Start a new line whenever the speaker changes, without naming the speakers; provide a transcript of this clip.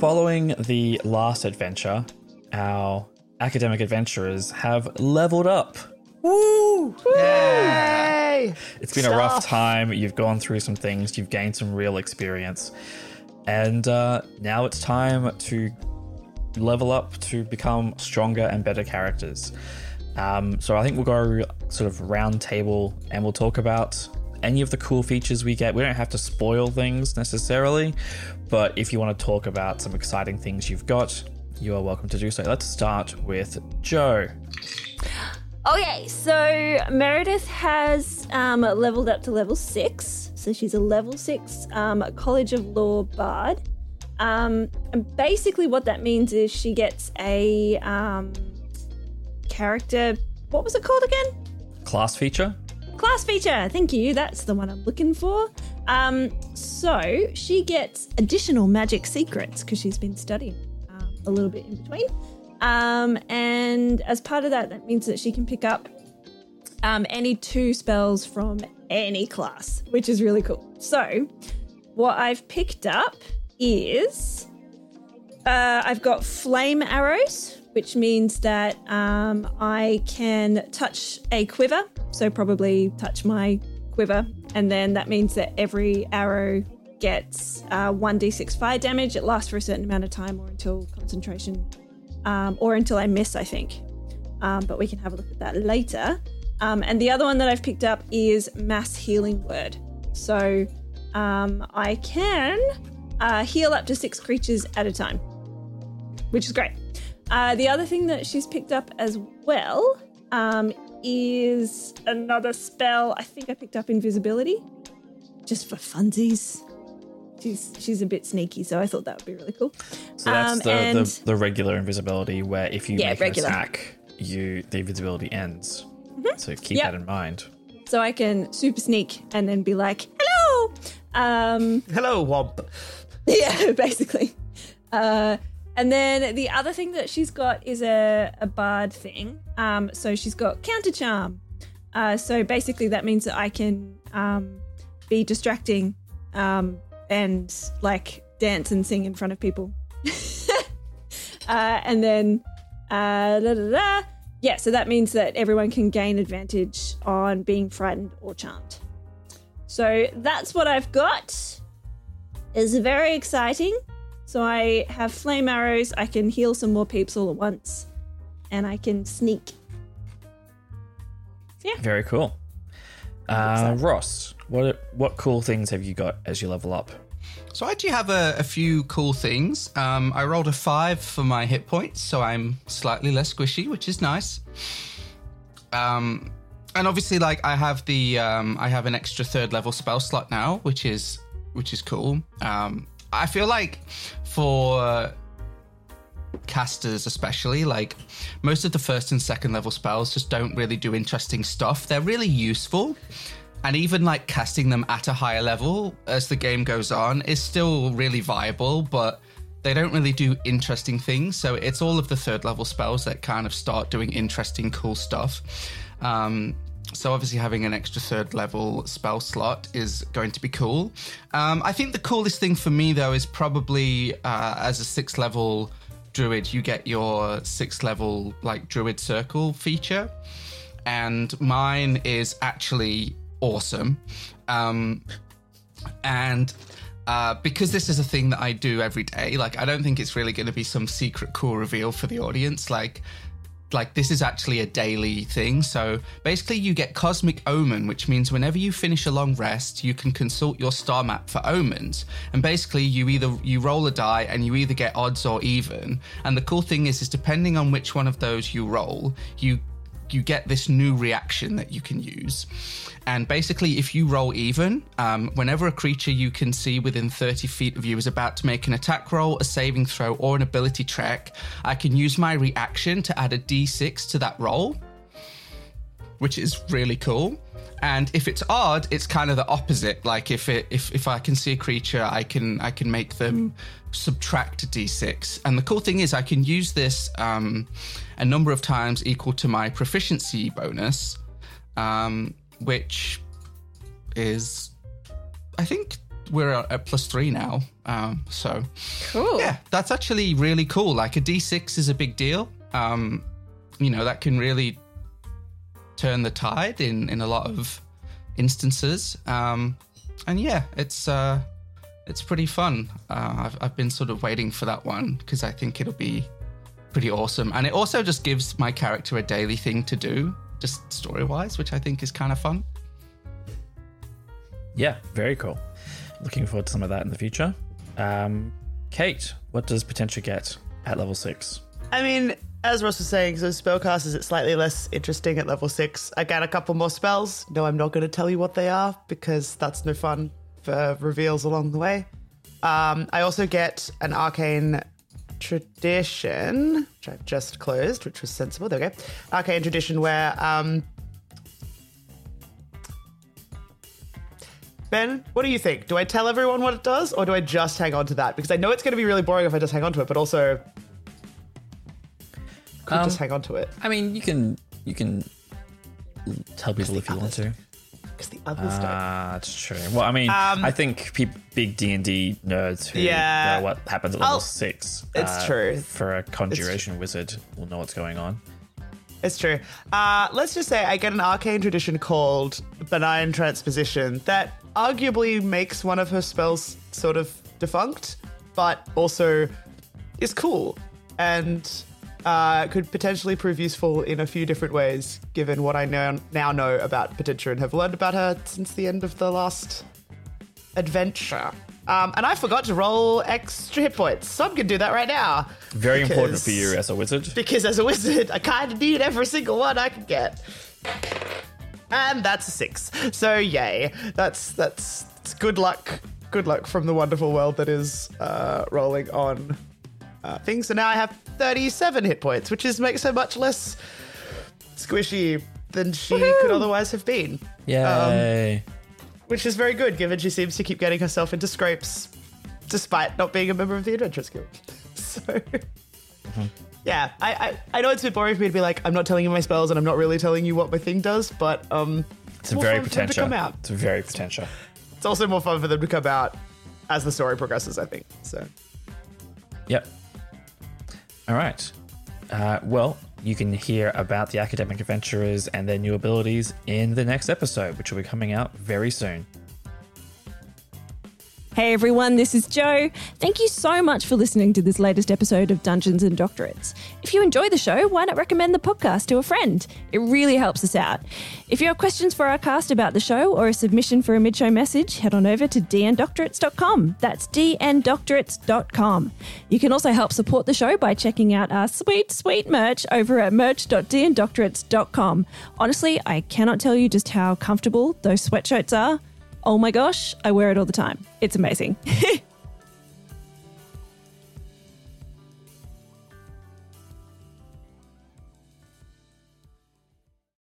following the last adventure, our academic adventurers have leveled up.
Woo!
Yay!
It's been a rough time. You've gone through some things, you've gained some real experience. And uh, now it's time to level up to become stronger and better characters. Um, so I think we'll go sort of round table and we'll talk about any of the cool features we get. We don't have to spoil things necessarily, but if you want to talk about some exciting things you've got, you are welcome to do so. Let's start with Joe.
Okay, so Meredith has um, leveled up to level six. So she's a level six um, College of Lore Bard. Um, and basically, what that means is she gets a um, character. What was it called again?
Class feature?
Class feature. Thank you. That's the one I'm looking for. Um, so she gets additional magic secrets because she's been studying um, a little bit in between. Um, and as part of that, that means that she can pick up um, any two spells from any class, which is really cool. So, what I've picked up is uh, I've got flame arrows, which means that um, I can touch a quiver. So, probably touch my quiver. And then that means that every arrow gets uh, 1d6 fire damage. It lasts for a certain amount of time or until concentration, um, or until I miss, I think. Um, but we can have a look at that later. Um, and the other one that I've picked up is Mass Healing Word. So um, I can uh, heal up to six creatures at a time, which is great. Uh, the other thing that she's picked up as well um, is another spell. I think I picked up Invisibility, just for funsies. She's she's a bit sneaky, so I thought that would be really cool.
So that's
Um,
the,
and-
the, the regular invisibility where if you
Yeah,
make
regular.
an attack, you the invisibility ends. So keep
Yep.
that in mind.
So I can super sneak and then be like, "Hello." Um,
Hello, Womp.
Yeah, basically. Uh, and then the other thing that she's got is a, a bard thing. Um, so she's got counter charm. Uh, so basically, that means that I can um, be distracting um, and like dance and sing in front of people. uh, and then, uh, da, da, da. yeah, so that means that everyone can gain advantage on being frightened or charmed. So that's what I've got is very exciting. So I have flame arrows, I can heal some more peeps all at once, and I can sneak. Yeah.
Very cool. Uh, Ross, what what cool things have you got as you level up?
So I do have a, a few cool things. Um, I rolled a five for my hit points, so I'm slightly less squishy, which is nice. Um, and obviously, like I have the um, I have an extra third level spell slot now, which is which is cool. Um, I feel like for casters especially like most of the first and second level spells just don't really do interesting stuff. They're really useful. And even like casting them at a higher level as the game goes on is still really viable but they don't really do interesting things. So it's all of the third level spells that kind of start doing interesting cool stuff. Um, so obviously having an extra third level spell slot is going to be cool. Um, i think the coolest thing for me though is probably uh, as a sixth level druid you get your sixth level like druid circle feature. And mine is actually awesome. Um, and uh, because this is a thing that I do every day, like I don't think it's really going to be some secret cool reveal for the audience. Like, like this is actually a daily thing. So basically, you get Cosmic Omen, which means whenever you finish a long rest, you can consult your star map for omens. And basically, you either you roll a die and you either get odds or even. And the cool thing is, is depending on which one of those you roll, you you get this new reaction that you can use. And basically, if you roll even, um, whenever a creature you can see within 30 feet of you is about to make an attack roll, a saving throw, or an ability check, I can use my reaction to add a d6 to that roll, which is really cool. And if it's odd, it's kind of the opposite. Like if it if if I can see a creature, I can I can make them subtract a d6. And the cool thing is I can use this um, a number of times equal to my proficiency bonus, um, which is I think we're at plus three now. Um, so
Cool.
yeah, that's actually really cool. Like a D6 is a big deal. Um, you know, that can really turn the tide in in a lot of instances. Um, and yeah, it's uh, it's pretty fun. Uh, I've I've been sort of waiting for that one because I think it'll be pretty awesome. And it also just gives my character a daily thing to do, just story wise, which I think is kind of fun.
Yeah, very cool. Looking forward to some of that in the future. Um, Kate, what does potential get at level six?
I mean, as Ross was saying, so spellcasters it's slightly less interesting at level six. I get a couple more spells. No, I'm not going to tell you what they are because that's no fun for reveals along the way. Um, I also get an arcane tradition, which I've just closed, which was sensible. There we go. Arcane tradition where um, Ben, what do you think? Do I tell everyone what it does, or do I just hang on to that? Because I know it's going to be really boring if I just hang on to it, but also could
Um,
just hang on to it
I mean, you can you can tell people if you want to.
because the others don't.
Ah, that's true. Well, I mean,
Um,
I think pe- big D and D nerds who
Yeah.
know what happens at level
I'll-
six.
It's
uh,
true.
For a conjuration wizard, will know what's going on.
It's true. Uh, let's just say I get an arcane tradition called Benign Transposition that arguably makes one of her spells sort of defunct, but also is cool and uh, could potentially prove useful in a few different ways, given what I know, now know about Petitia and have learned about her since the end of the last adventure. Um, and I forgot to roll extra hit points, so I'm going to do that right now.
Very important for you as a wizard.
because as a wizard, I kind of need every single one I can get. And that's a six. So yay. That's that's, that's good luck. Good luck from the wonderful world that is uh, rolling on uh, things. So now I have 37 hit points, which is makes her much less squishy than she could otherwise have been.
Yay!
Which is very good, given she seems to keep getting herself into scrapes despite not being a member of the Adventurers Guild. So, yeah, I, I, I know it's a bit boring for me to be like, I'm not telling you my spells and I'm not really telling you what my thing does, but um,
it's a very
fun for them to
potential.
come out.
It's a very potential.
It's also more fun for them to come out as the story progresses, I think. So,
Yep. All right. Uh, well, you can hear about the academic adventurers and their new abilities in the next episode, which will be coming out very soon.
Hey everyone, this is Joe. Thank you so much for listening to this latest episode of Dungeons and Doctorates. If you enjoy the show, why not recommend the podcast to a friend? It really helps us out. If you have questions for our cast about the show or a submission for a mid-show message, head on over to dndoctorates.com. That's dndoctorates.com. You can also help support the show by checking out our sweet, sweet merch over at merch.dndoctorates.com. Honestly, I cannot tell you just how comfortable those sweatshirts are. Oh my gosh, I wear it all the time. It's amazing.